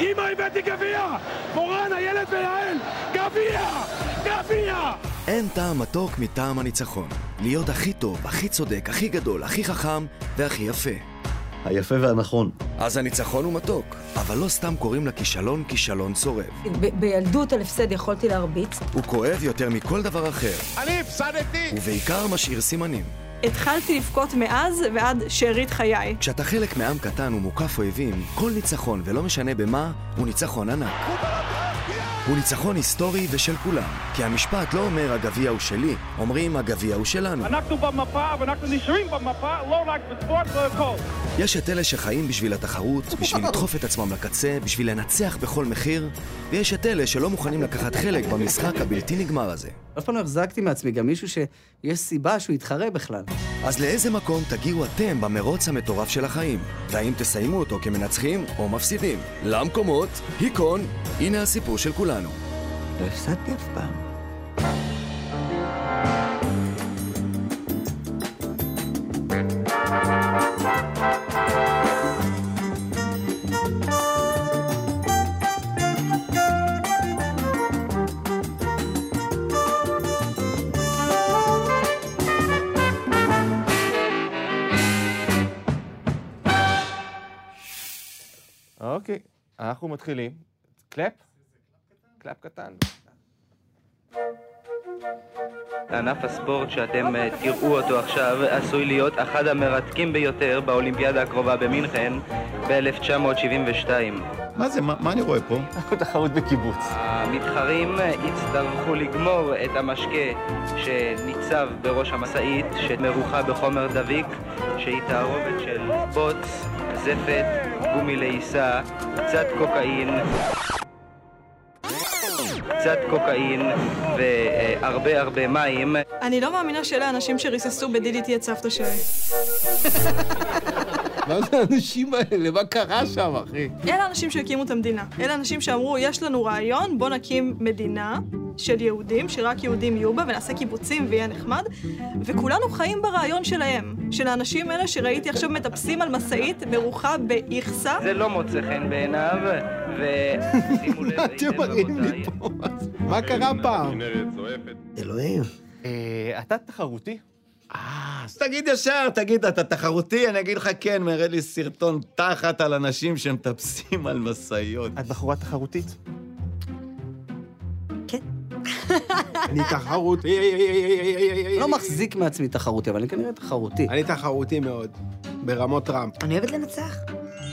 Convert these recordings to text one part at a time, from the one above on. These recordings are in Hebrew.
אמא הבאתי גביע! מורן, הילד ויעל! גביע! גביע! אין טעם מתוק מטעם הניצחון. להיות הכי טוב, הכי צודק, הכי גדול, הכי חכם והכי יפה. היפה והנכון. אז הניצחון הוא מתוק, אבל לא סתם קוראים לכישלון כישלון צורב. ב- בילדות על הפסד יכולתי להרביץ. הוא כואב יותר מכל דבר אחר, אני הפסדתי! ובעיקר משאיר סימנים. התחלתי לבכות מאז ועד שארית חיי. כשאתה חלק מעם קטן ומוקף אויבים, כל ניצחון, ולא משנה במה, הוא ניצחון ענק. הוא ניצחון היסטורי ושל כולם. כי המשפט לא אומר הגביע הוא שלי, אומרים הגביע הוא שלנו. אנחנו במפה ואנחנו נשארים במפה, לא רק בספורט, בכל. יש את אלה שחיים בשביל התחרות, בשביל לדחוף את עצמם לקצה, בשביל לנצח בכל מחיר, ויש את אלה שלא מוכנים לקחת חלק במשחק הבלתי נגמר הזה. אף פעם לא החזקתי מעצמי גם מישהו שיש סיבה שהוא יתחרה בכלל. אז לאיזה מקום תגיעו אתם במרוץ המטורף של החיים? והאם תסיימו אותו כמנצחים או מפסידים? למקומות, היכון, הנה הסיפור של כולנו. לא הפסדתי אף פעם. אוקיי, אנחנו מתחילים. קלאפ? קלאפ קטן. ענף הספורט שאתם אה, תראו אותו עכשיו עשוי להיות אחד המרתקים ביותר באולימפיאדה הקרובה במינכן ב-1972. מה זה, מה, מה אני רואה פה? תחרות בקיבוץ. המתחרים אה, יצטרכו לגמור את המשקה שניצב בראש המשאית, שמרוחה בחומר דביק, שהיא תערובת של בוץ, זפת, גומי לעיסה, קצת קוקאין, קצת קוקאין והרבה הרבה מים. אני לא מאמינה שאלה האנשים שריססו ב-DDT את סבתא שלי. מה זה האנשים האלה? מה קרה שם, אחי? אלה האנשים שהקימו את המדינה. אלה האנשים שאמרו, יש לנו רעיון, בוא נקים מדינה של יהודים, שרק יהודים יהיו בה, ונעשה קיבוצים ויהיה נחמד, וכולנו חיים ברעיון שלהם. של האנשים האלה שראיתי עכשיו מטפסים על משאית מרוחה באיכסה. זה לא מוצא חן בעיניו, לב מה אתם מראים לי. פה? מה קרה פעם? אלוהים. אה, אתה תחרותי? אה, אז תגיד ישר, תגיד, אתה תחרותי? אני אגיד לך כן, מראה לי סרטון תחת על אנשים שמטפסים על משאיות. את בחורה תחרותית? אני תחרותי. לא מחזיק מעצמי תחרותי, אבל אני כנראה תחרותי. אני תחרותי מאוד, ברמות רם. אני אוהבת לנצח.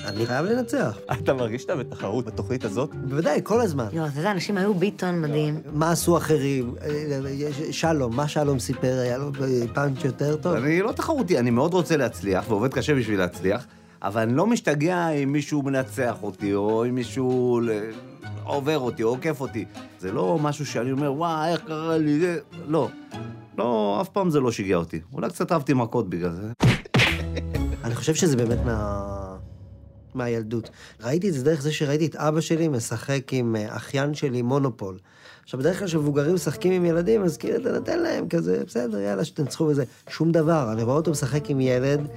אני חייב לנצח. אתה מרגיש שאתה בתחרות בתוכנית הזאת? בוודאי, כל הזמן. יואו, אתה יודע, אנשים היו ביטון מדהים. מה עשו אחרים? אה, יש- שלום, מה שלום סיפר? היה לו פאנץ' יותר טוב? אני לא תחרותי, אני מאוד רוצה להצליח, ועובד קשה בשביל להצליח, אבל אני לא משתגע אם מישהו מנצח אותי, או אם מישהו עובר אותי, או עוקף אותי. זה לא משהו שאני אומר, וואי, איך קרה לי זה... לא. לא, אף פעם זה לא שיגע אותי. אולי קצת אהבתי מכות בגלל זה. אני חושב שזה באמת מה... מהילדות. ראיתי את זה דרך זה שראיתי את אבא שלי משחק עם אה, אחיין שלי מונופול. עכשיו, בדרך כלל כשמבוגרים משחקים עם ילדים, אז כאילו אתה נותן להם כזה, בסדר, יאללה, שתנצחו וזה. שום דבר. אני רואה אותו משחק עם ילד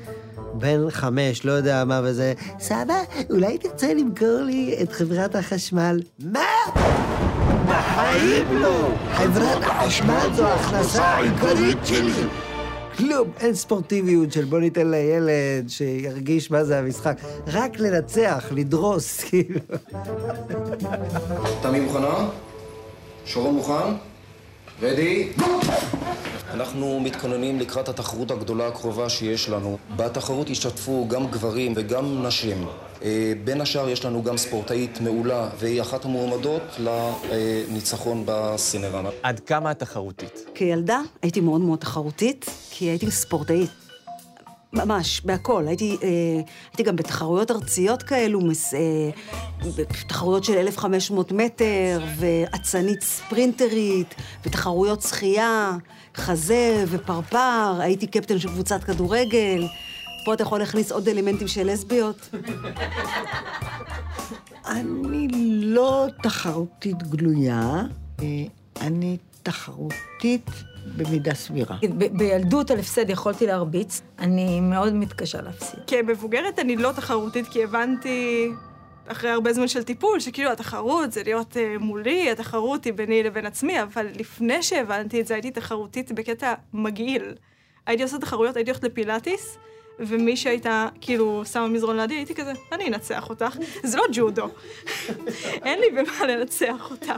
בן חמש, לא יודע מה וזה. סבא, אולי תרצה למכור לי את חברת החשמל? מה? בחיים לא! חברת החשמל זו ההכנסה העיקרית שלי! כלום, אין ספורטיביות של בוא ניתן לילד שירגיש מה זה המשחק. רק לנצח, לדרוס, כאילו. תמי מוכנה? שרון מוכן? רדי? אנחנו מתכוננים לקראת התחרות הגדולה הקרובה שיש לנו. בתחרות ישתתפו גם גברים וגם נשים. אה, בין השאר יש לנו גם ספורטאית מעולה, והיא אחת המועמדות לניצחון בסינרמה. עד כמה את תחרותית? כילדה הייתי מאוד מאוד תחרותית, כי הייתי ספורטאית. ממש, בהכל. הייתי, אה, הייתי גם בתחרויות ארציות כאלו, מס, אה, בתחרויות של 1,500 מטר, ואצנית ספרינטרית, ותחרויות שחייה, חזה ופרפר, הייתי קפטן של קבוצת כדורגל. פה אתה יכול להכניס עוד אלמנטים של לסביות. אני לא תחרותית גלויה, אה, אני תחרותית במידה סבירה. ב- בילדות על הפסד יכולתי להרביץ, אני מאוד מתקשה להפסיד. כמבוגרת אני לא תחרותית, כי הבנתי אחרי הרבה זמן של טיפול, שכאילו התחרות זה להיות uh, מולי, התחרות היא ביני לבין עצמי, אבל לפני שהבנתי את זה הייתי תחרותית בקטע מגעיל. הייתי עושה תחרויות, הייתי הולכת לפילאטיס, ומי שהייתה כאילו שמה מזרון לידי, הייתי כזה, אני אנצח אותך. זה לא ג'ודו. אין לי במה לנצח אותך.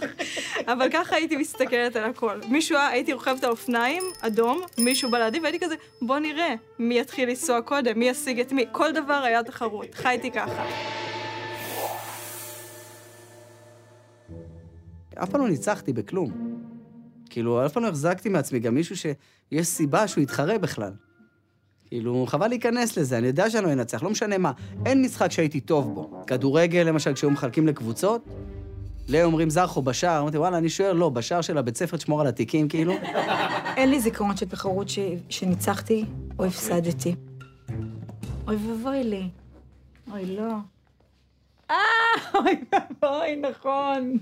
אבל ככה הייתי מסתכלת על הכל. מישהו, הייתי רוכבת על אופניים, אדום, מישהו בא לידי, והייתי כזה, בוא נראה מי יתחיל לנסוע קודם, מי ישיג את מי. כל דבר היה תחרות. חייתי ככה. אף פעם לא ניצחתי בכלום. כאילו, אף פעם לא החזקתי מעצמי גם מישהו שיש סיבה שהוא יתחרה בכלל. כאילו, חבל להיכנס לזה, אני יודע שאני לא אנצח, לא משנה מה. אין משחק שהייתי טוב בו. כדורגל, למשל, כשהיו מחלקים לקבוצות, לי אומרים זרחו בשער, אמרתי, וואלה, אני שוער, לא, בשער של הבית ספר תשמור על התיקים, כאילו. אין לי זיכרון של תחרות ש... שניצחתי או הפסדתי. אוי ואבוי לי. אוי, לא. אה, אוי ואבוי, נכון.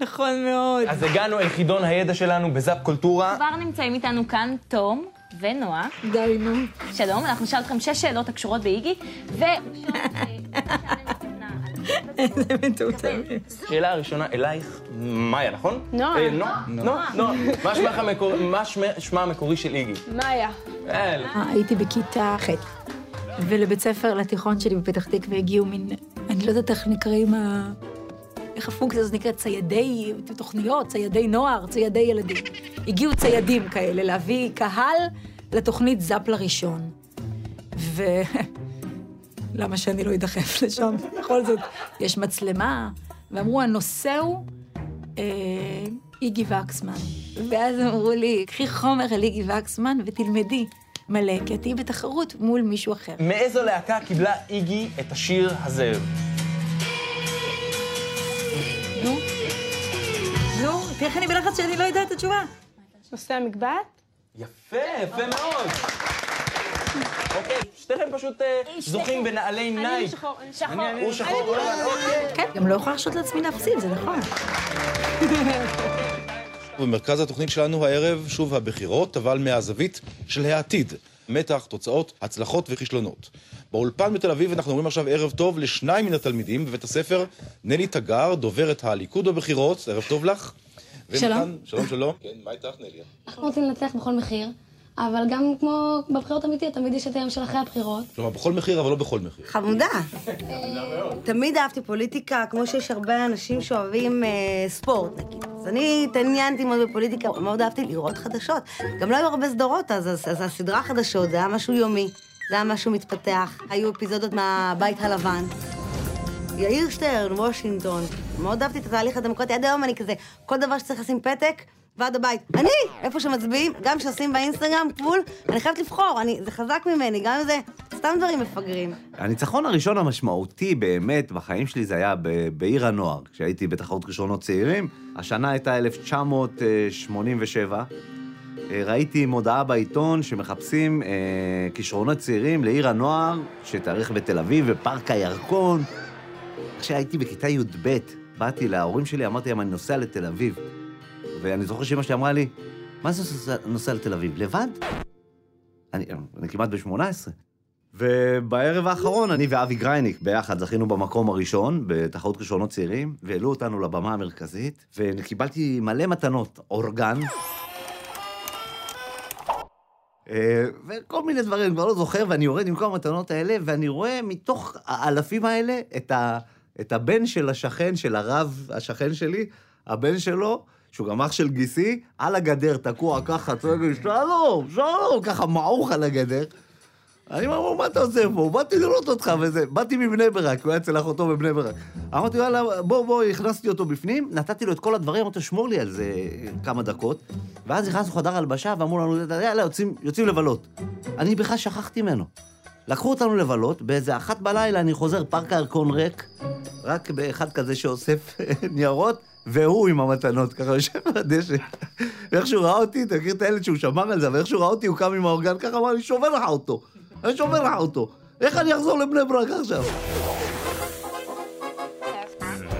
נכון מאוד. אז הגענו אל חידון הידע שלנו בזאפ קולטורה. כבר נמצאים איתנו כאן תום ונועה. די, נו. שלום, אנחנו נשאל אתכם שש שאלות הקשורות באיגי, ו... איזה מטומטמים. שאלה הראשונה אלייך, מאיה, נכון? נועה. אה, נועה. נועה. מה שמה המקורי של איגי? מאיה. אל. הייתי בכיתה ח', ולבית ספר לתיכון שלי בפתח תקווה הגיעו מין, אני לא יודעת איך נקראים. איך הפונקציה הזאת נקראת? ציידי תוכניות, ציידי נוער, ציידי ילדים. הגיעו ציידים כאלה להביא קהל לתוכנית זאפ לראשון. ו... למה שאני לא אדחף לשם? בכל זאת, יש מצלמה, ואמרו, הנושא הוא אה, איגי וקסמן. ואז אמרו לי, קחי חומר על איגי וקסמן ותלמדי מלא, כי את תהיי בתחרות מול מישהו אחר. מאיזו להקה קיבלה איגי את השיר הזאב? נו, נו, תראי איך אני בלחץ שאני לא יודעת את התשובה. נושא המגבעת? יפה, יפה מאוד. אוקיי, שתיכם פשוט אה, זוכים בנעלי נייק. אני אני הוא שחור. אוקיי. כן, גם לא יכולה להרשות לעצמי להפסיד, זה נכון. במרכז התוכנית שלנו הערב שוב הבחירות, אבל מהזווית של העתיד. מתח, תוצאות, הצלחות וכישלונות. באולפן בתל אביב אנחנו אומרים עכשיו ערב טוב לשניים מן התלמידים בבית הספר, נלי תגר, דוברת הליכוד בבחירות, ערב טוב לך. שלום. ומכאן- שלום, שלום. כן, מה איתך, נלי? אנחנו רוצים לנצח בכל מחיר, אבל גם כמו בבחירות אמיתיות, תמיד יש את היום של אחרי הבחירות. כלומר, בכל מחיר, אבל לא בכל מחיר. חמודה. תמיד אהבתי פוליטיקה, כמו שיש הרבה אנשים שאוהבים אה, ספורט, נגיד. אז אני התעניינתי מאוד בפוליטיקה, מאוד אהבתי לראות חדשות. גם לא היו הרבה סדרות אז, הסדרה חדשות, זה היה משהו יומי, זה היה משהו מתפתח. היו אפיזודות מהבית הלבן. יאיר שטרן, וושינגטון. מאוד אהבתי את התהליך הדמוקרטי. עד היום אני כזה, כל דבר שצריך לשים פתק, ועד הבית. אני! איפה שמצביעים, גם כשעושים באינסטגרם פול, אני חייבת לבחור, אני, זה חזק ממני, גם אם זה סתם דברים מפגרים. הניצחון הראשון המשמעותי באמת בחיים שלי זה היה ב- בעיר הנוער, כשהייתי בתחרות כישרונות צעירים. השנה הייתה 1987. אה, ראיתי מודעה בעיתון שמחפשים אה, כישרונות צעירים לעיר הנוער שתארך בתל אביב, בפארק הירקון. כשהייתי בכיתה י"ב, באתי להורים שלי, אמרתי להם, אני נוסע לתל אביב. ואני זוכר שאמא שלי אמרה לי, מה זה נוסע, לתל אביב? לבד? אני, אני כמעט ב-18. ובערב האחרון, אני ואבי גרייניק ביחד זכינו במקום הראשון בתחרות כישרונות צעירים, והעלו אותנו לבמה המרכזית, וקיבלתי מלא מתנות, אורגן. אה, וכל מיני דברים, אני כבר לא זוכר, ואני יורד עם כל המתנות האלה, ואני רואה מתוך האלפים האלה את, ה, את הבן של השכן, של הרב, השכן שלי, הבן שלו, שהוא גם אח של גיסי, על הגדר, תקוע ככה, צועק לי, שלום, שלום, ככה מעוך על הגדר. אני אומר, מה אתה עושה פה? באתי לראות אותך וזה. באתי מבני ברק, הוא היה אצל אחותו בבני ברק. אמרתי, יאללה, בוא, בוא, הכנסתי אותו בפנים, נתתי לו את כל הדברים, אמרתי שמור לי על זה כמה דקות. ואז נכנסנו חדר הלבשה ואמרו לנו, יאללה, יוצאים, יוצאים לבלות. אני בכלל שכחתי ממנו. לקחו אותנו לבלות, באיזה אחת בלילה אני חוזר, פארק הירקון ריק, רק באחד כזה שאוסף ניירות, והוא עם המתנות, ככה יושב בדשא. ואיך שהוא ראה אותי, אתה מכיר את הילד שהוא שמר על זה, אבל איך שהוא ראה אותי, הוא קם עם האורגן ככה, אמר לי, שובר לך אותו. אני שובר לך אותו. איך אני אחזור לבני ברק עכשיו?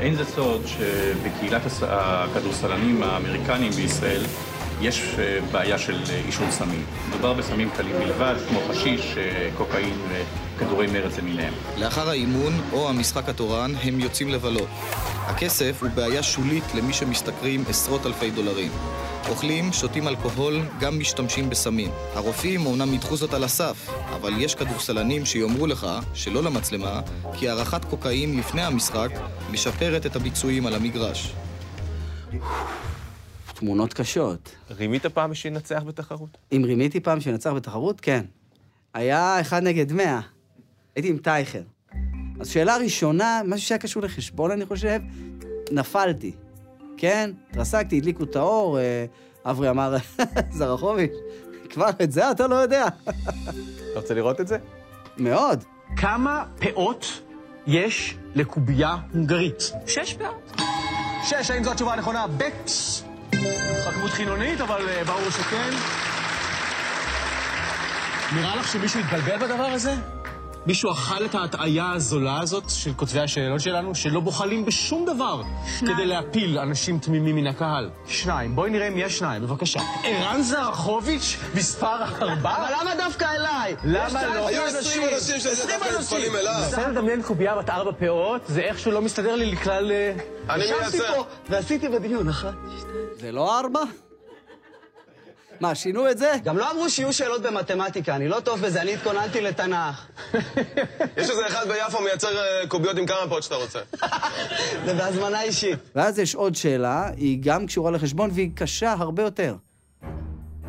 אין זה סוד שבקהילת הכדורסלנים האמריקנים בישראל יש אה, בעיה של אה, עישון סמים. מדובר בסמים קלים בלבד, כמו חשיש, אה, קוקאין וכדורי מרץ למיניהם. לאחר האימון או המשחק התורן הם יוצאים לבלות. הכסף הוא בעיה שולית למי שמשתכרים עשרות אלפי דולרים. אוכלים, שותים אלכוהול, גם משתמשים בסמים. הרופאים אומנם ידחו זאת על הסף, אבל יש כדורסלנים שיאמרו לך, שלא למצלמה, כי הערכת קוקאין לפני המשחק משפרת את הביצועים על המגרש. תמונות קשות. רימית פעם בשביל לנצח בתחרות? אם רימיתי פעם שנצח בתחרות, כן. היה אחד נגד מאה. הייתי עם טייכר. אז שאלה ראשונה, משהו שהיה קשור לחשבון, אני חושב, נפלתי. כן, התרסקתי, הדליקו את האור, אה, אברי אמר, זרחוביץ', כבר את זה אתה לא יודע. אתה רוצה לראות את זה? מאוד. כמה פאות יש לקובייה הונגרית? שש פאות. שש, האם זו התשובה הנכונה? ב' חכמות חילונית, אבל אה, ברור שכן. נראה לך שמישהו התבלבל בדבר הזה? מישהו אכל את ההטעיה הזולה הזאת של כותבי השאלות שלנו, שלא בוחלים בשום דבר שניים. כדי להפיל אנשים תמימים מן הקהל? שניים. בואי נראה אם יש שניים, בבקשה. ערן זרחוביץ', מספר ארבע? אבל למה דווקא אליי? למה לא? היו 20 אנשים שזה דווקא נטפלים אליו. מנסה לדמיין קובייה בת ארבע פאות, זה איכשהו לא מסתדר לי לכלל... אה, אני ישבתי מייצר. פה ועשיתי בדיון, אחת. זה לא ארבע? מה, שינו את זה? גם לא אמרו שיהיו שאלות במתמטיקה, אני לא טוב בזה, אני התכוננתי לתנ"ך. יש איזה אחד ביפו מייצר אה, קוביות עם כמה פאות שאתה רוצה. זה בהזמנה אישית. ואז יש עוד שאלה, היא גם קשורה לחשבון והיא קשה הרבה יותר.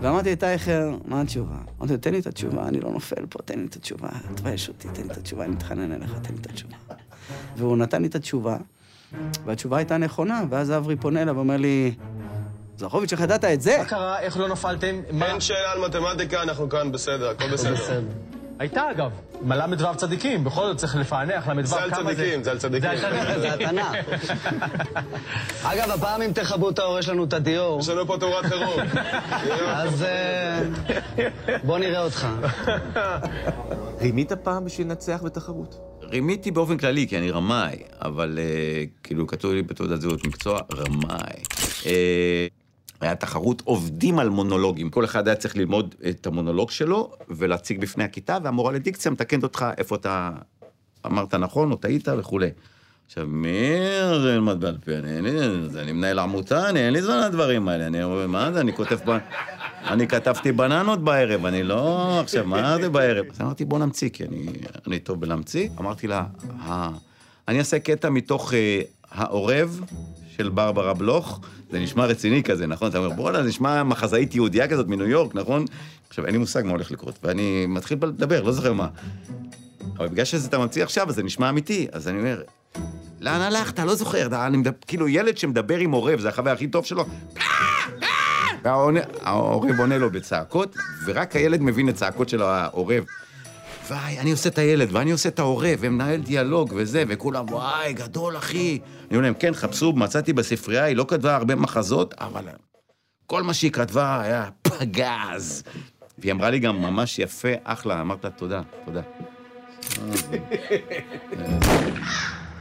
ואמרתי לטייכר, מה התשובה? אמרתי לו, תן לי את התשובה, אני לא נופל פה, תן לי את התשובה. תבייש אותי, תן לי את התשובה, אני מתחנן אליך, תן לי את התשובה. והוא נתן לי את התשובה, והתשובה הייתה נכונה, ואז אברי פונה אליו ואומר לי, זרחוביץ', איך ידעת את זה? מה קרה? איך לא נפלתם? אין שאלה על מתמטיקה, אנחנו כאן בסדר, הכל בסדר. הייתה אגב, ל"ו צדיקים, בכל זאת צריך לפענח ל"ו זה על כמה צדיקים, זה על צדיקים. זה על צדיקים. זה התנ"ך. אגב, הפעם אם תכבו את האור, יש לנו את הדיור. יש לנו פה תאורת חירום. אז אה, בוא נראה אותך. רימית פעם בשביל לנצח בתחרות? רימיתי באופן כללי, כי אני רמאי, אבל אה, כאילו כתוב לי בתעודת זהות מקצוע רמאי. אה, היה תחרות עובדים על מונולוגים. כל אחד היה צריך ללמוד את המונולוג שלו ולהציג בפני הכיתה, והמורה לדיקציה מתקנת אותך איפה אתה אמרת נכון או טעית וכולי. עכשיו, מי ילמד בעל פה? אני, זה, אני מנהל עמותה, אני אין לי זמן לדברים האלה. אני אומר, מה זה, אני כותב... ב... אני כתבתי בננות בערב, אני לא... עכשיו, מה זה בערב? אז אמרתי, בוא נמציא, כי אני, אני טוב בלהמציא. אמרתי לה, "ה- אני אעשה קטע מתוך אה, העורב של ברברה בלוך, זה נשמע רציני כזה, נכון? אתה אומר, בוא'נה, זה נשמע מחזאית יהודייה כזאת מניו יורק, נכון? עכשיו, אין לי מושג מה הולך לקרות, ואני מתחיל לדבר, לא זוכר מה. אבל בגלל שאתה ממציא עכשיו, אז זה נשמע אמיתי, אז אני אומר, לאן הלכת? לא זוכר, אני מדבר, כאילו ילד שמדבר עם עורב, זה החבר הכי טוב שלו. והעונה- העורב עונה לו בצעקות, ורק הילד מבין את צעקות של העורב. וואי, אני עושה את הילד, ואני עושה את העורב, ומנהל דיאלוג וזה, וכולם, וואי, גדול, אחי. אני אומר להם, כן, חפשו, מצאתי בספרייה, היא לא כתבה הרבה מחזות, אבל כל מה שהיא כתבה היה פגז. והיא אמרה לי גם ממש יפה, אחלה, אמרת תודה, תודה.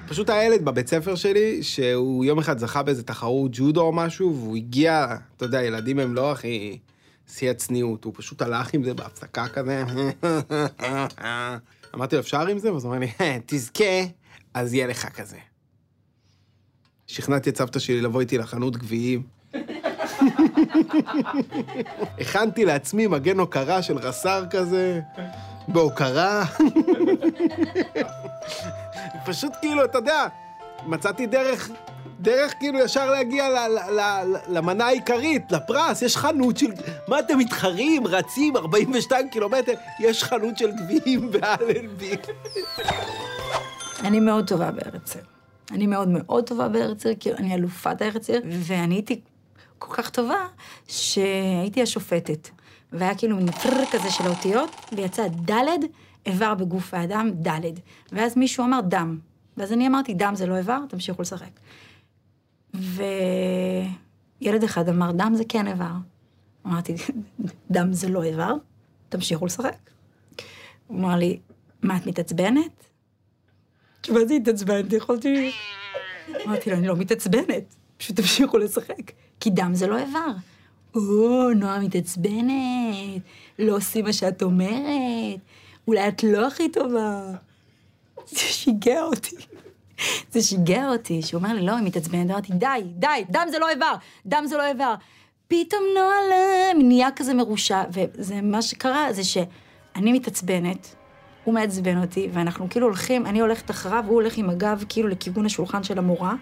פשוט היה ילד בבית ספר שלי, שהוא יום אחד זכה באיזה תחרות ג'ודו או משהו, והוא הגיע, אתה יודע, ילדים הם לא הכי שיא הצניעות, הוא פשוט הלך עם זה בהפסקה כזה. אמרתי לו, אפשר עם זה? ואז הוא אומר לי, "אה, תזכה, אז יהיה לך כזה. שכנעתי את סבתא שלי לבוא איתי לחנות גביעים. הכנתי לעצמי מגן הוקרה של רס"ר כזה, בהוקרה. פשוט כאילו, אתה יודע, מצאתי דרך, דרך כאילו ישר להגיע ל, ל, ל, למנה העיקרית, לפרס, יש חנות של... מה אתם מתחרים, רצים 42 קילומטר, יש חנות של גביעים באלנבי. אני מאוד טובה עיר. אני מאוד מאוד טובה עיר, כי אני אלופת עיר, ואני הייתי כל כך טובה, שהייתי השופטת. והיה כאילו מין כזה של האותיות, ויצא ד', איבר בגוף האדם, ד'. ואז מישהו אמר דם. ואז אני אמרתי, דם זה לא איבר, תמשיכו לשחק. וילד אחד אמר, דם זה כן איבר. אמרתי, דם זה לא איבר, תמשיכו לשחק. הוא אמר לי, מה, את מתעצבנת? תשמע, זה התעצבנתי, יכולתי... אמרתי לו, אני לא מתעצבנת, פשוט תמשיכו לשחק. כי דם זה לא איבר. או, נועה מתעצבנת, לא עושים מה שאת אומרת, אולי את לא הכי טובה. זה שיגע אותי. זה שיגע אותי, שהוא אומר לי, לא, היא מתעצבנת, אמרתי, די, די, דם זה לא איבר, דם זה לא איבר. פתאום נועה לא, נהיה כזה מרושע, וזה מה שקרה, זה שאני מתעצבנת, הוא מעצבן אותי, ואנחנו כאילו הולכים, אני הולכת אחריו, הוא הולך עם הגב כאילו לכיוון השולחן של המורה,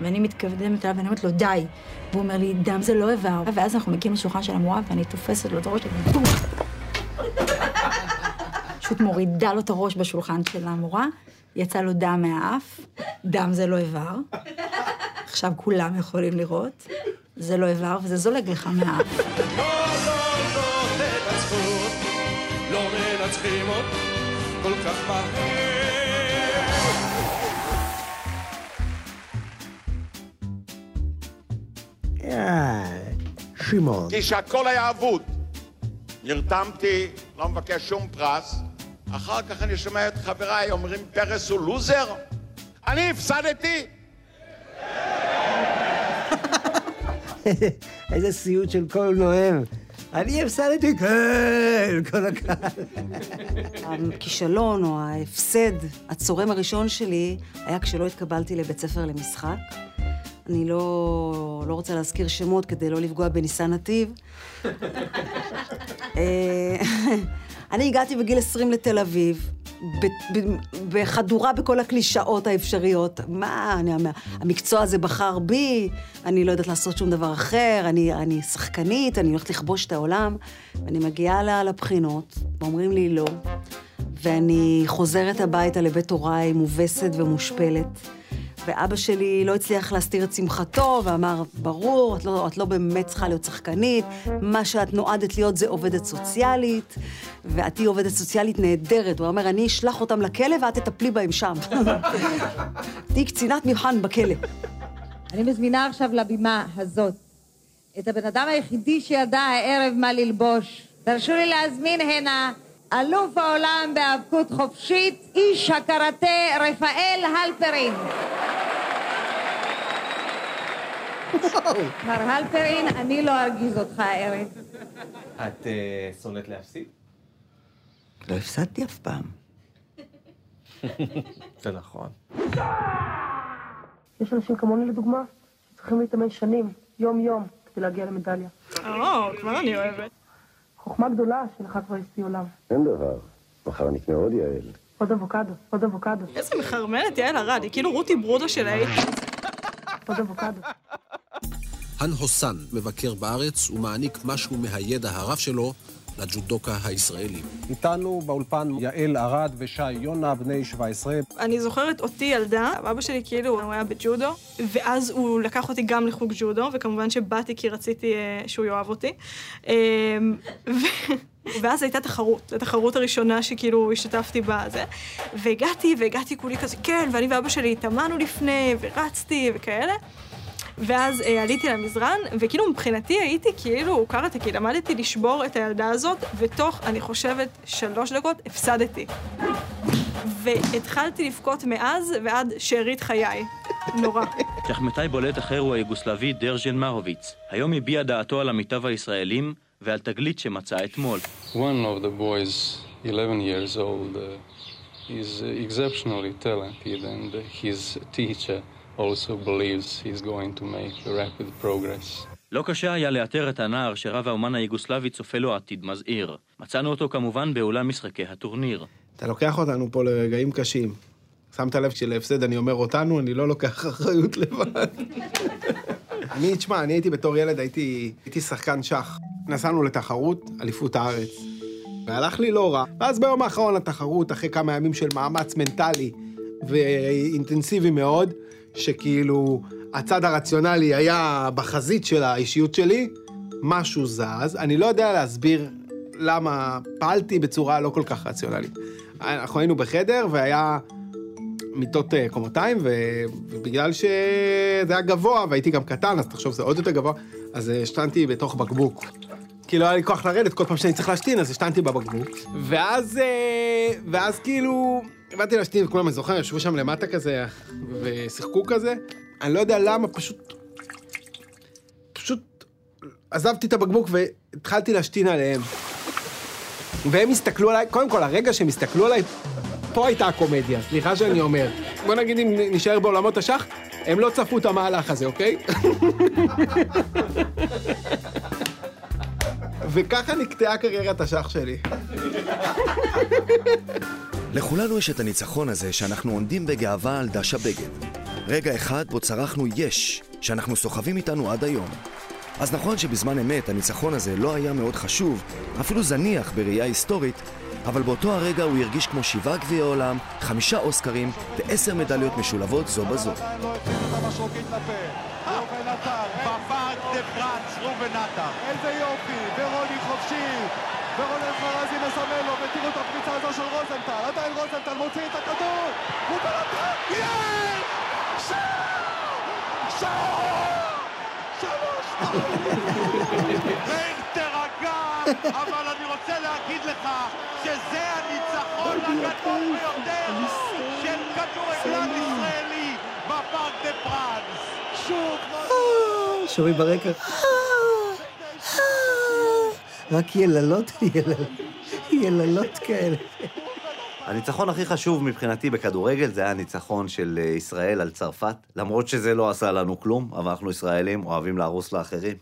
ואני מתקדמת אליו ואני אומרת לו, די. והוא אומר לי, דם זה לא איבר. ואז אנחנו מגיעים לשולחן של המורה, ואני תופסת לו את הראש, ובום. פשוט מורידה לו את הראש בשולחן של המורה, יצא לו דם מהאף, דם זה לא איבר. עכשיו כולם יכולים לראות, זה לא איבר וזה זולג לך מהאף. לא מנצחים עוד כל כך מהר. שמעון. כשהכל היה אבוד, נרתמתי, לא מבקש שום פרס. אחר כך אני שומע את חבריי אומרים פרס הוא לוזר. אני הפסדתי. איזה סיוט של כל נואם. אני הפסדתי, כן, כל הקהל. הכישלון או ההפסד הצורם הראשון שלי היה כשלא התקבלתי לבית ספר למשחק. אני לא, לא רוצה להזכיר שמות כדי לא לפגוע בניסן נתיב. אני הגעתי בגיל 20 לתל אביב, בחדורה בכל הקלישאות האפשריות. מה, אני, המקצוע הזה בחר בי, אני לא יודעת לעשות שום דבר אחר, אני, אני שחקנית, אני הולכת לכבוש את העולם. ואני מגיעה לבחינות, ואומרים לי לא, ואני חוזרת הביתה לבית הוריי מובסת ומושפלת. ואבא שלי לא הצליח להסתיר את שמחתו, ואמר, ברור, את לא, את לא באמת צריכה להיות שחקנית, מה שאת נועדת להיות זה עובדת סוציאלית, ואת תהיי עובדת סוציאלית נהדרת. הוא אומר, אני אשלח אותם לכלא ואת תטפלי בהם שם. תהיי קצינת מבחן בכלא. אני מזמינה עכשיו לבימה הזאת את הבן אדם היחידי שידע הערב מה ללבוש. תרשו לי להזמין הנה אלוף העולם בהאבקות חופשית, איש הקראטה רפאל הלפרין. מר הלפרין, אני לא ארגיז אותך הערב. את אה, שונאת להפסיד? לא הפסדתי אף פעם. זה נכון. יש אנשים כמוני לדוגמה, שצריכים להתאמן שנים, יום-יום, כדי להגיע למדליה. או, כבר אני אוהבת. חוכמה גדולה שלך כבר אשתי עולם. אין דבר. מחר נקנה עוד יעל. עוד אבוקדו, עוד אבוקדו. איזה מחרמנת יעל ארד, היא כאילו רותי ברודו של האייטיז. עוד אבוקדו. האן הוסן מבקר בארץ ומעניק משהו מהידע הרב שלו לג'ודוקה הישראלי. איתנו באולפן יעל ארד ושי יונה, בני 17. אני זוכרת אותי ילדה, אבא שלי כאילו, הוא היה בג'ודו, ואז הוא לקח אותי גם לחוג ג'ודו, וכמובן שבאתי כי רציתי uh, שהוא יאהב אותי. ו... ואז הייתה תחרות, התחרות הראשונה שכאילו השתתפתי בזה, והגעתי, והגעתי כולי כזה, כן, ואני ואבא שלי התאמנו לפני, ורצתי, וכאלה. ואז אה, עליתי למזרן, וכאילו מבחינתי הייתי כאילו קראתי, כי למדתי לשבור את הילדה הזאת, ותוך, אני חושבת, שלוש דקות הפסדתי. והתחלתי לבכות מאז ועד שארית חיי. נורא. שחמטאי בולט אחר הוא היוגוסלבי דרז'ן מרוביץ. היום הביע דעתו על עמיתיו הישראלים ועל תגלית שמצא אתמול. One of the boys, 11 years old, uh, is exceptionally talented and his teacher also believes he's going to make rapid progress. לא קשה היה לאתר את הנער שרב האומן היוגוסלבי צופה לו עתיד מזהיר. מצאנו אותו כמובן באולם משחקי הטורניר. אתה לוקח אותנו פה לרגעים קשים. שמת לב שלהפסד אני אומר אותנו, אני לא לוקח אחריות לבד. אני, תשמע, אני הייתי בתור ילד, הייתי, הייתי שחקן שח. נסענו לתחרות, אליפות הארץ. והלך לי לא רע. ואז ביום האחרון לתחרות, אחרי כמה ימים של מאמץ מנטלי ואינטנסיבי מאוד, שכאילו הצד הרציונלי היה בחזית של האישיות שלי, משהו זז. אני לא יודע להסביר למה פעלתי בצורה לא כל כך רציונלית. אנחנו היינו בחדר והיה מיטות אה, קומותיים, ו... ובגלל שזה היה גבוה והייתי גם קטן, אז תחשוב, זה עוד יותר גבוה, אז השתנתי בתוך בקבוק. כי לא היה לי כוח לרדת, כל פעם שאני צריך להשתין, אז השתנתי בבקבוק. ואז, אה, ואז כאילו, באתי להשתין, וכולם, אני זוכר, ישבו שם למטה כזה, ושיחקו כזה. אני לא יודע למה, פשוט... פשוט עזבתי את הבקבוק והתחלתי להשתין עליהם. והם הסתכלו עליי, קודם כל, הרגע שהם הסתכלו עליי, פה הייתה הקומדיה, סליחה שאני אומר. בוא נגיד אם נשאר בעולמות השח, הם לא צפו את המהלך הזה, אוקיי? וככה נקטעה קריירת השח שלי. לכולנו יש את הניצחון הזה שאנחנו עונדים בגאווה על דש הבגד. רגע אחד בו צרחנו יש, שאנחנו סוחבים איתנו עד היום. אז נכון שבזמן אמת הניצחון הזה לא היה מאוד חשוב, אפילו זניח בראייה היסטורית, אבל באותו הרגע הוא הרגיש כמו שבעה גביעי עולם, חמישה אוסקרים ועשר מדליות משולבות זו בזו. איזה יופי, ורוני חופשי, ורונן חרזי מסמן לו, ותראו את הפריצה הזו של רוזנטל, עדיין רוזנטל מוציא את הכדור, הוא בלטר, יש! שער! שער! שלוש! מאיר תירגע, אבל אני רוצה להגיד לך שזה הניצחון הגדול ביותר של כדורגלן ישראלי בפארק דה פרנס. שוב, שומעים ברקע. רק יללות, יללות, יללות כאלה. הניצחון הכי חשוב מבחינתי בכדורגל זה היה הניצחון של אה, ישראל על צרפת. למרות שזה לא עשה לנו כלום, אבל אנחנו ישראלים, אוהבים להרוס לאחרים.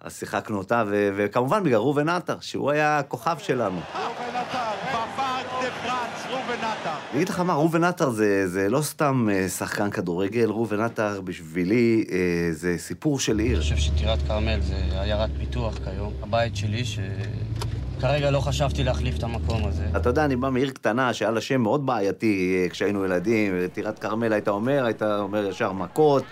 אז שיחקנו אותה, ו- וכמובן בגלל ראובן עטר, שהוא היה הכוכב שלנו. בפארק אגיד לך מה, ראובן עטר זה, זה לא סתם אה, שחקן כדורגל, ראובן עטר בשבילי אה, זה סיפור של עיר. אני חושב שטירת כרמל זה עיירת פיתוח כיום. הבית שלי, שכרגע לא חשבתי להחליף את המקום הזה. אתה יודע, אני בא מעיר קטנה שהיה לה שם מאוד בעייתי אה, כשהיינו ילדים, טירת כרמל היית אומר, היית אומר ישר מכות,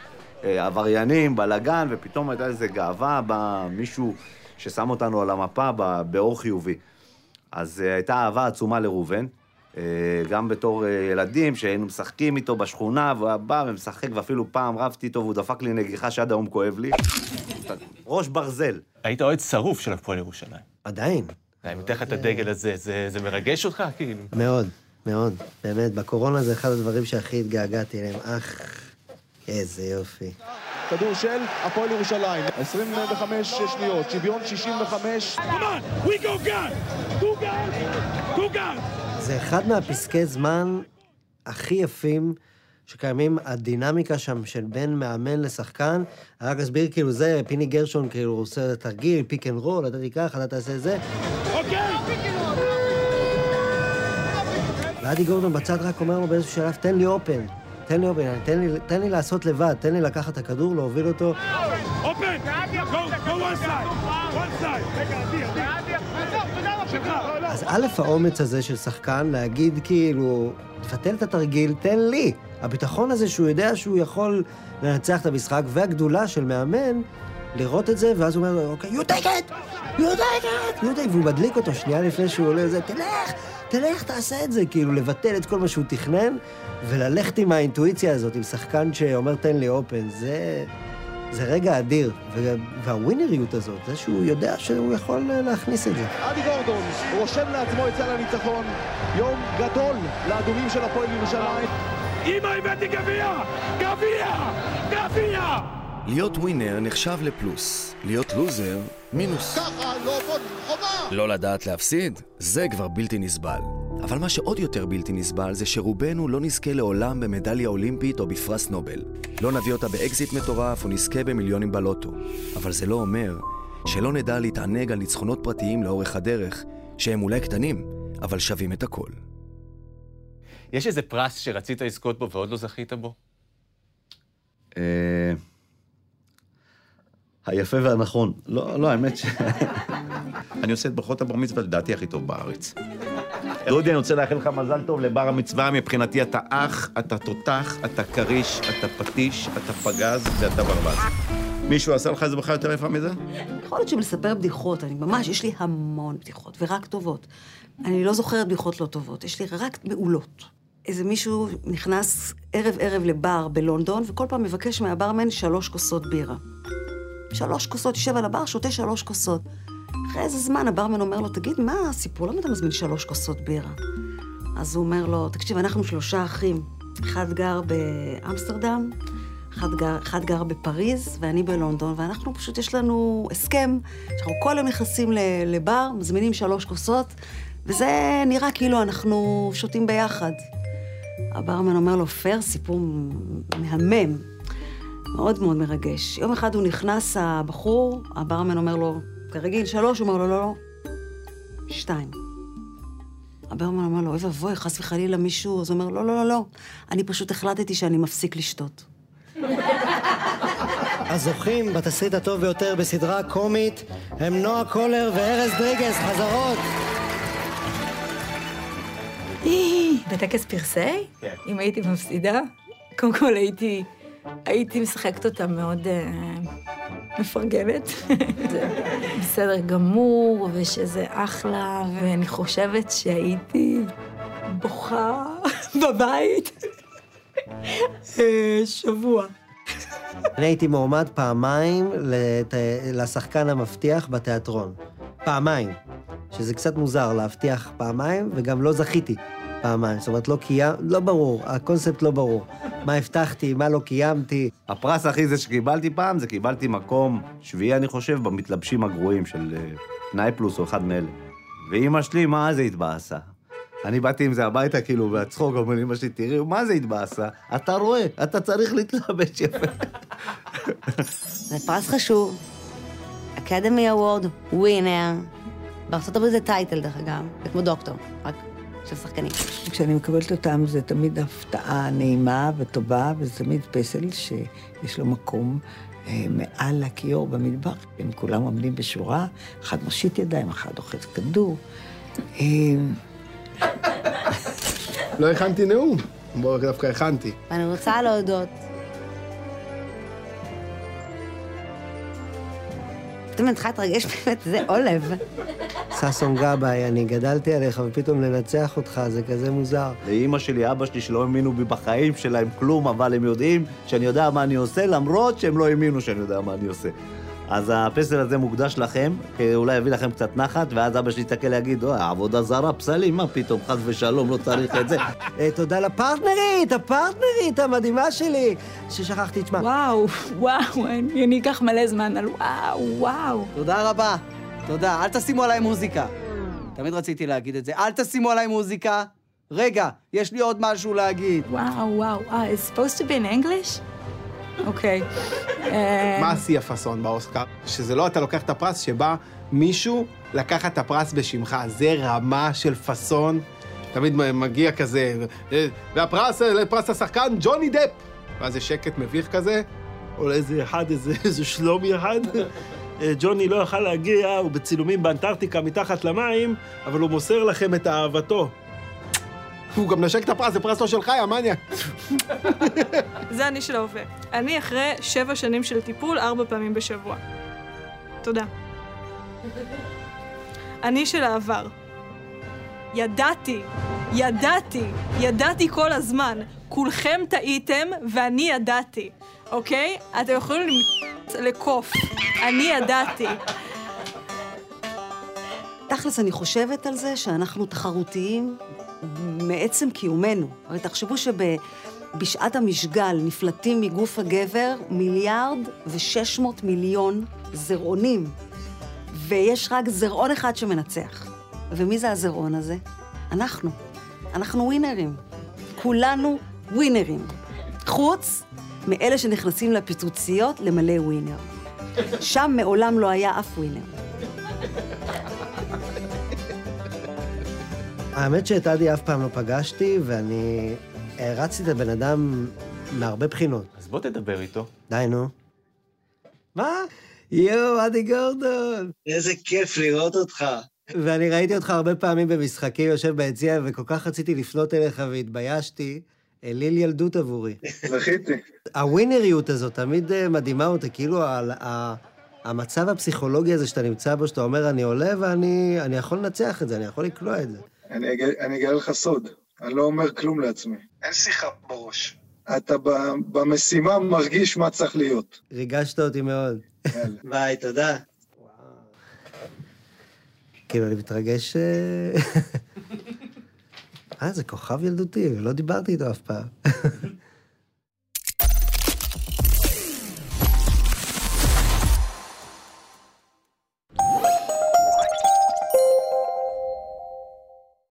עבריינים, בלאגן, ופתאום הייתה איזו גאווה, בא מישהו ששם אותנו על המפה באור חיובי. אז הייתה אהבה עצומה לראובן, גם בתור אה, ילדים שהיינו משחקים איתו בשכונה, והוא היה בא ומשחק, ואפילו פעם רבתי איתו והוא דפק לי נגיחה שעד היום כואב לי. ראש ברזל. היית אוהד שרוף של הפועל ירושלים. עדיין. אני מתן לך את הדגל הזה, זה זה מרגש אותך? כאילו. מאוד, מאוד. באמת, בקורונה זה אחד הדברים שהכי התגעגעתי אליהם. אך, איזה יופי. כדור של הפועל ירושלים, 25 שניות, שוויון 65. We go guard! Go guard! Go guard! זה אחד מהפסקי זמן הכי יפים שקיימים, הדינמיקה שם של בין מאמן לשחקן. אני רק אסביר, כאילו זה, פיני גרשון, כאילו, הוא עושה תרגיל, pick and roll, אתה תיקח, אתה תעשה זה. ואדי גורדון בצד רק אומר לו באיזשהו שלב, תן לי אופן, תן לי אופן, תן לי, תן לי לעשות לבד, תן לי לקחת את הכדור, להוביל אותו. Open! Go, go one side! One side! רגע, עדי, עדי. שלך. אז א', האומץ הזה של שחקן להגיד כאילו, תבטל את התרגיל, תן לי. הביטחון הזה שהוא יודע שהוא יכול לנצח את המשחק, והגדולה של מאמן, לראות את זה, ואז הוא אומר אוקיי, you take it! you take it! you take it! והוא מדליק אותו שנייה לפני שהוא עולה לזה, תלך! תלך, תעשה את זה, כאילו, לבטל את כל מה שהוא תכנן, וללכת עם האינטואיציה הזאת, עם שחקן שאומר, תן לי אופן, זה... זה רגע אדיר, והווינריות הזאת, זה שהוא יודע שהוא יכול להכניס את זה. אדי גורדון רושם לעצמו את סל הניצחון. יום גדול לאדומים של הפועל ירושלים. אמא, הבאתי גביע! גביע! גביע! להיות ווינר נחשב לפלוס, להיות לוזר, מינוס. ככה לא בונים חומה! לא לדעת להפסיד, זה כבר בלתי נסבל. אבל מה שעוד יותר בלתי נסבל זה שרובנו לא נזכה לעולם במדליה אולימפית או בפרס נובל. לא נביא אותה באקזיט מטורף או נזכה במיליונים בלוטו. אבל זה לא אומר שלא נדע להתענג על ניצחונות פרטיים לאורך הדרך, שהם אולי קטנים, אבל שווים את הכל. יש איזה פרס שרצית לזכות בו ועוד לא זכית בו? היפה והנכון. לא, לא, האמת ש... אני עושה את ברכות הבר מצווה לדעתי הכי טוב בארץ. דודי, אני רוצה לאחל לך מזל טוב לבר המצווה. מבחינתי אתה אח, אתה תותח, אתה כריש, אתה פטיש, אתה פגז ואתה ברווז. מישהו עשה לך איזה בכלל יותר יפה מזה? יכול להיות שמלספר בדיחות, אני ממש, יש לי המון בדיחות, ורק טובות. אני לא זוכרת בדיחות לא טובות, יש לי רק מעולות. איזה מישהו נכנס ערב-ערב לבר בלונדון, וכל פעם מבקש מהברמן שלוש כוסות בירה. שלוש כוסות, יושב על הבר, שותה שלוש כוסות. אחרי איזה זמן הברמן אומר לו, תגיד, מה הסיפור? למה אתה מזמין שלוש כוסות בירה? אז הוא אומר לו, תקשיב, אנחנו שלושה אחים. אחד גר באמסטרדם, אחד גר, אחד גר בפריז ואני בלונדון, ואנחנו פשוט, יש לנו הסכם, שאנחנו כל יום נכנסים לבר, מזמינים שלוש כוסות, וזה נראה כאילו אנחנו שותים ביחד. הברמן אומר לו, פר, סיפור מהמם, מאוד מאוד מרגש. יום אחד הוא נכנס, הבחור, הברמן אומר לו, כרגיל, שלוש, הוא אומר לו, לא, לא, שתיים. הברמן אומר לו, אוי ואבוי, חס וחלילה מישהו, אז הוא אומר, לא, לא, לא, לא, אני פשוט החלטתי שאני מפסיק לשתות. הזוכים בתסריט הטוב ביותר בסדרה קומית הם נועה קולר וארז דריגס, חזרות! בטקס פרסי? כן. אם הייתי מפסידה, קודם כל הייתי, הייתי משחקת אותה מאוד אה, מפרגנת. זה בסדר גמור, ושזה אחלה, ואני חושבת שהייתי בוכה בבית אה, שבוע. אני הייתי מועמד פעמיים לת... לשחקן המבטיח בתיאטרון. פעמיים. שזה קצת מוזר להבטיח פעמיים, וגם לא זכיתי פעמיים. זאת אומרת, לא קיים... לא ברור, הקונספט לא ברור. מה הבטחתי, מה לא קיימתי. הפרס הכי זה שקיבלתי פעם, זה קיבלתי מקום שביעי, אני חושב, במתלבשים הגרועים של אה, פנאי פלוס או אחד מאלה. ואימא שלי, מה זה התבאסה? אני באתי עם זה הביתה, כאילו, והצחוק, אומר לאמא שלי, תראי, מה זה התבאסה? אתה רואה, אתה צריך להתלבש יפה. זה פרס חשוב. Academy Award, winner. הברית זה title, דרך אגב, זה כמו דוקטור, רק של שחקנים. כשאני מקבלת אותם זה תמיד הפתעה נעימה וטובה, וזה תמיד פסל שיש לו מקום אה, מעל הכיור במטבח. הם כולם עומדים בשורה, אחד מושיט ידיים, אחד אוחז כדור. אה, לא הכנתי נאום. בואו, דווקא הכנתי. ואני רוצה להודות. פתאום אני צריכה להתרגש באמת, זה עולב. ששון גבאי, אני גדלתי עליך, ופתאום לנצח אותך, זה כזה מוזר. לאימא שלי, אבא שלי, שלא האמינו בי בחיים שלהם כלום, אבל הם יודעים שאני יודע מה אני עושה, למרות שהם לא האמינו שאני יודע מה אני עושה. אז הפסל הזה מוקדש לכם, כי אולי יביא לכם קצת נחת, ואז אבא שלי יסתכל להגיד, אוי, עבודה זרה, פסלים, מה פתאום, חס ושלום, לא צריך את זה. אה, תודה לפרטנרית, הפרטנרית המדהימה שלי, ששכחתי את שמה. וואו, וואו, אני אני אקח מלא זמן על וואו, וואו. תודה רבה. תודה. אל תשימו עליי מוזיקה. תמיד רציתי להגיד את זה. אל תשימו עליי מוזיקה. רגע, יש לי עוד משהו להגיד. וואו, וואו, אה, it's supposed to be in English? אוקיי. אה, מה השיא הפאסון באוסקר? שזה לא אתה לוקח את הפרס, שבא מישהו לקחת את הפרס בשמך. זה רמה של פאסון. תמיד מגיע כזה, "אה, והפרס, אה, פרס השחקן, ג'וני דפ. ואז זה שקט מביך כזה. או לאיזה אחד, איזה, איזה שלומי אחד. ג'וני לא יכל להגיע, הוא בצילומים באנטארקטיקה מתחת למים, אבל הוא מוסר לכם את אהבתו. הוא גם נשק את הפרס, זה פרס לא שלך, יא מניאק. זה אני של ההווה. אני אחרי שבע שנים של טיפול ארבע פעמים בשבוע. תודה. אני של העבר. ידעתי, ידעתי, ידעתי כל הזמן. כולכם טעיתם ואני ידעתי, אוקיי? אתם יכולים לקוף. אני ידעתי. תכלס, אני חושבת על זה שאנחנו תחרותיים מעצם קיומנו. הרי תחשבו שבשעת המשגל נפלטים מגוף הגבר מיליארד ושש מאות מיליון זרעונים, ויש רק זרעון אחד שמנצח. ומי זה הזרעון הזה? אנחנו. אנחנו ווינרים. כולנו ווינרים. חוץ מאלה שנכנסים לפיצוציות למלא ווינר. שם מעולם לא היה אף ווינר. האמת שאת עדי אף פעם לא פגשתי, ואני הערצתי את הבן אדם מהרבה בחינות. אז בוא תדבר איתו. די, נו. מה? יואו, עדי גורדון. איזה כיף לראות אותך. ואני ראיתי אותך הרבה פעמים במשחקים, יושב ביציע, וכל כך רציתי לפנות אליך והתביישתי. אליל ילדות עבורי. זכיתי. הווינריות הזאת תמיד אה, מדהימה אותי, כאילו על ה... המצב הפסיכולוגי הזה שאתה נמצא בו, שאתה אומר, אני עולה ואני אני יכול לנצח את זה, אני יכול לקלוע את זה. אני אגלה- אני אגלה לך סוד, אני לא אומר כלום לעצמי. אין שיחה בראש. אתה ב- במשימה מרגיש מה צריך להיות. ריגשת אותי מאוד. ביי, תודה. כאילו, אני מתרגש... אה, אה, זה כוכב ילדותי, לא דיברתי איתו אף פעם.